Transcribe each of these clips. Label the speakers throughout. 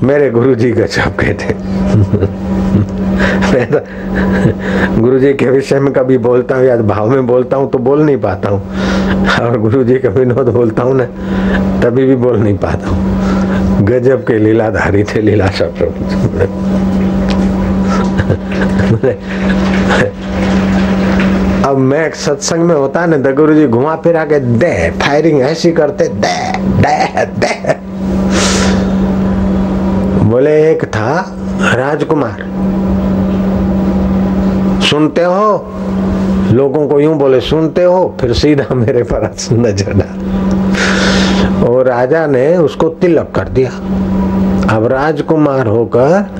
Speaker 1: मेरे गुरुजी गजब के थे गुरु जी के विषय में कभी बोलता हूँ या भाव में बोलता हूँ तो बोल नहीं पाता हूँ। और गुरु जी का विनोद बोलता हूँ ना, तभी भी बोल नहीं पाता हूँ। गजब के लीलाधारी थे लीलाशा प्रभु। अब मैं एक सत्संग में होता ना तो गुरु जी घुमा फिरा के दे, फायरिंग ऐसी करते, दे दे दे। बोले, एक था राजकुमार। सुनते हो? लोगों को यूँ बोले, सुनते हो? फिर सीधा मेरे पर नज़र डाल। और राजा ने उसको तिलक कर दिया। अब राजकुमार होकर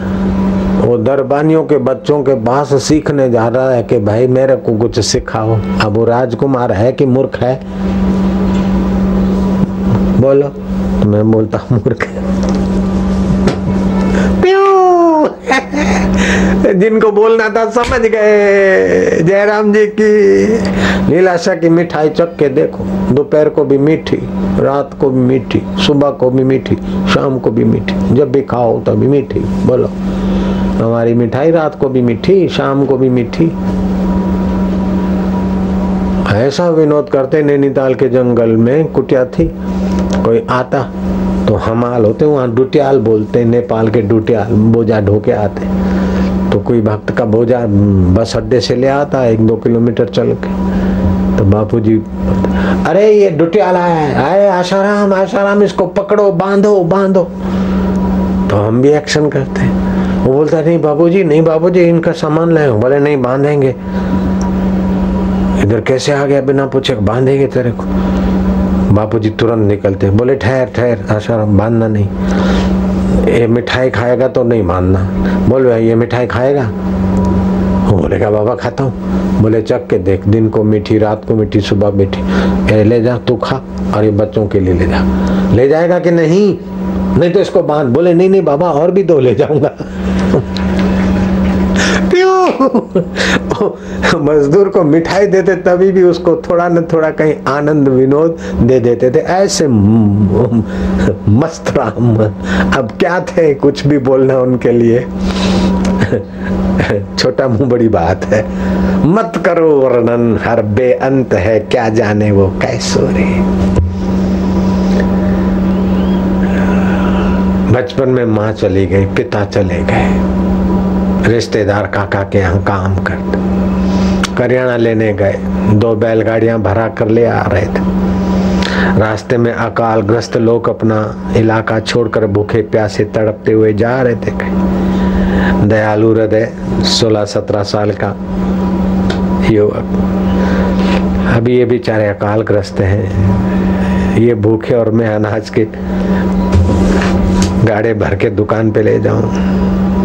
Speaker 1: वो दरबानियों के बच्चों के पास सीखने जा रहा है कि भाई, मेरे को कुछ सिखाओ। अब वो राजकुमार है कि मूर्ख है? बोलो। तो मैं बोलता मूर्ख है। जिनको बोलना था समझ गए। जयराम जी की लीलाशा की मिठाई चख के देखो। दोपहर को भी मीठी, रात को भी मीठी, सुबह को भी मीठी, शाम को भी मीठी, जब भी खाओ तभी मीठी। बोलो, हमारी मिठाई रात को भी मीठी, शाम को भी मीठी। ऐसा विनोद करते नैनीताल के जंगल में कुटिया थी। कोई आता तो हमाल होते, वहाँ डुटियाल बोलते, नेपाल के डुटियाल, बोझा ढोके आते। तो कोई भक्त का बोझा बस अड्डे से ले आता, एक दो किलोमीटर चल के। तो बापू जी अरे ये डुटियाला है, आए आशाराम आशाराम, इसको पकड़ो, बांधो बांधो। तो हम भी एक्शन करते हैं। वो बोलता, नहीं बाबूजी नहीं बाबूजी इनका सामान लाए बोले, नहीं, बांधेंगे। इधर कैसे आ गया बिना पूछे, बांधेंगे तेरे को। बापू जी तुरंत निकलते बोले, ठहर ठहर, आशाराम, बांधना नहीं। ये मिठाई खाएगा तो नहीं मानना। बोल भाई, ये मिठाई खाएगा? वो बोलेगा, बाबा, खाता हूँ। बोले चक के देख, दिन को मीठी, रात को मीठी, सुबह मीठी। ले जा, तू खा और ये बच्चों के लिए ले जा। ले जाएगा कि नहीं? नहीं तो इसको बाँध। बोले, नहीं नहीं बाबा, और भी दो ले जाऊँगा। मजदूर को मिठाई देते तभी भी उसको थोड़ा न थोड़ा कहीं आनंद विनोद दे देते थे। ऐसे मस्त राम। अब क्या थे? कुछ भी बोलना उनके लिए। छोटा मुँह बड़ी बात है। मत करो वर्णन, हर बेअंत है। क्या जाने वो कैसो रे। बचपन में माँ चली गई, पिता चले गए। रिश्तेदार काका के यहाँ काम करते। करियाना लेने गए। दो बैलगाड़ियाँ भरा कर ले आ रहे थे। रास्ते में अकाल ग्रस्त लोग अपना इलाका छोड़कर भूखे प्यासे तड़पते हुए जा रहे थे दयालु हृदय सोलह सत्रह साल का युवक। अभी ये बेचारे अकाल ग्रस्त हैं। ये भूखे और मैं अनाज के गाड़े भर के दुकान पे ले जाऊँ।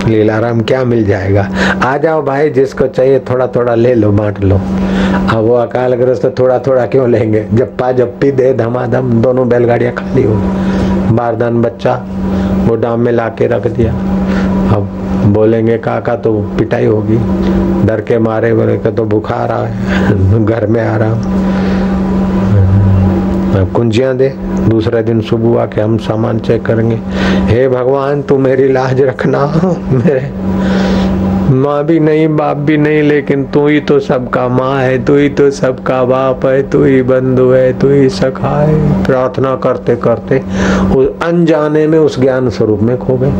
Speaker 1: लीलाराम, क्या मिल जाएगा? आ जाओ भाई, जिसको चाहिए थोड़ा थोड़ा ले लो, बांट लो। अब वो अकाल ग्रस्त थोड़ा थोड़ा क्यों लेंगे? जप्पा जप्पी, दे धमाधम, दोनों बैलगाड़ियाँ खाली हो। बारदान बच्चा, वो डाम में ला रख दिया। अब बोलेंगे, काका तो पिटाई होगी। डर के मारे, बोले का तो बुखार आ, घर में आ रहा कुंजियाँ दे। दूसरे दिन सुबह आके हम सामान चेक करेंगे। हे भगवान, तू मेरी लाज रखना, मेरे माँ भी नहीं, बाप भी नहीं, लेकिन तू ही तो सबका माँ है, तू ही तो सबका बाप है, तू ही बंधु है, तू ही सखा है। प्रार्थना करते करते उस अनजाने में उस ज्ञान स्वरूप में खो गए।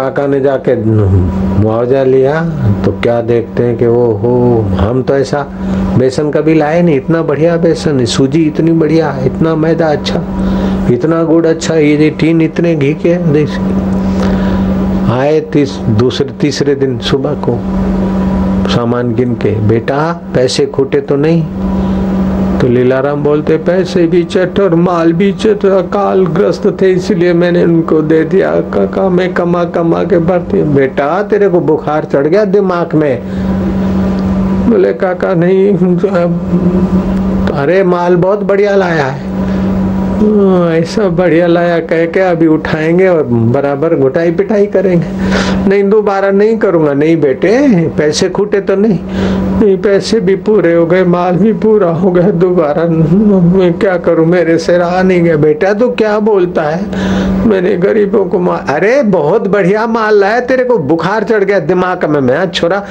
Speaker 1: काका ने जाके मुआवजा लिया तो क्या देखते हैं कि वो, हो, हम तो ऐसा बेसन कभी लाए नहीं, इतना बढ़िया बेसन सूजी इतनी बढ़िया इतना मैदा अच्छा इतना गुड़ अच्छा ये टीन इतने घी के आए तीस, दूसरे, तीसरे दिन सुबह को सामान गिन के, बेटा, पैसे खोटे तो नहीं तो लीलाराम बोलते पैसे भी चट और माल भी चट अकाल ग्रस्त थे इसलिए मैंने उनको दे दिया। काका मैं कमा कमा के भरती बेटा तेरे को बुखार चढ़ गया दिमाग में? बोले काका नहीं अरे माल बहुत बढ़िया लाया हाँ, ऐसा बढ़िया लाया, कह के अभी उठाएँगे और बराबर घुटाई पिटाई करेंगे। नहीं, दोबारा नहीं करूँगा। नहीं बेटे, पैसे खूटे तो नहीं। नहीं, पैसे भी पूरे हो गए, माल भी पूरा हो गया, दोबारा मैं क्या करूँ? मेरे से रहा नहीं गया बेटा, तू क्या बोलता है? मैंने गरीबों को माल अरे, बहुत बढ़िया माल लाया, तेरे को बुखार चढ़ गया। दिमाग में, मैं छोरा,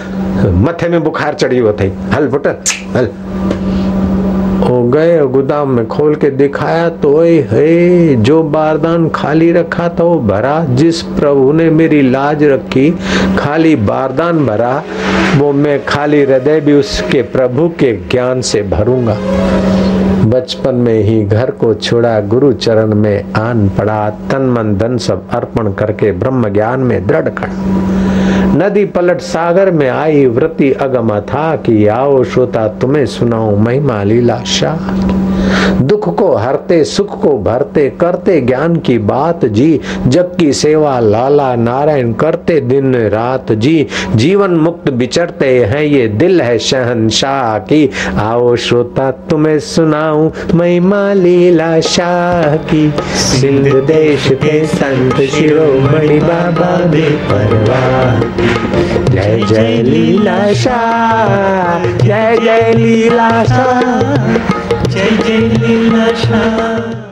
Speaker 1: मथे में बुखार चढ़ी होती हल पुट हल। हो गए और गोदाम में खोल के दिखाया तो है, जो बारदान खाली रखा था वो भरा। जिस प्रभु ने मेरी लाज रखी, खाली बारदान भरा, वो मैं खाली हृदय भी उसके प्रभु के ज्ञान से भरूँगा। बचपन में ही घर को छोड़ा, गुरु चरण में आन पड़ा, तन मन धन सब अर्पण करके ब्रह्म ज्ञान में दृढ़ खड़ा। नदी पलट सागर में आई, वृत्ति अगम था कि आओ श्रोता तुम्हें सुनाऊं महिमा लीला शाह दुख को हरते, सुख को भरते, करते ज्ञान की बात जी, जग की सेवा लाला नारायण करते दिन रात जी। जीवन मुक्त बिचरते हैं ये दिल है शहनशाह की। आओ श्रोता तुम्हें सुनाऊं महिमा लीला शाह की सिंध देश के संत शिरोमणि बाबा बेपरवाह जय जय लीला शाह, जय जय लीला शाह।
Speaker 2: जय जय लीला शाह।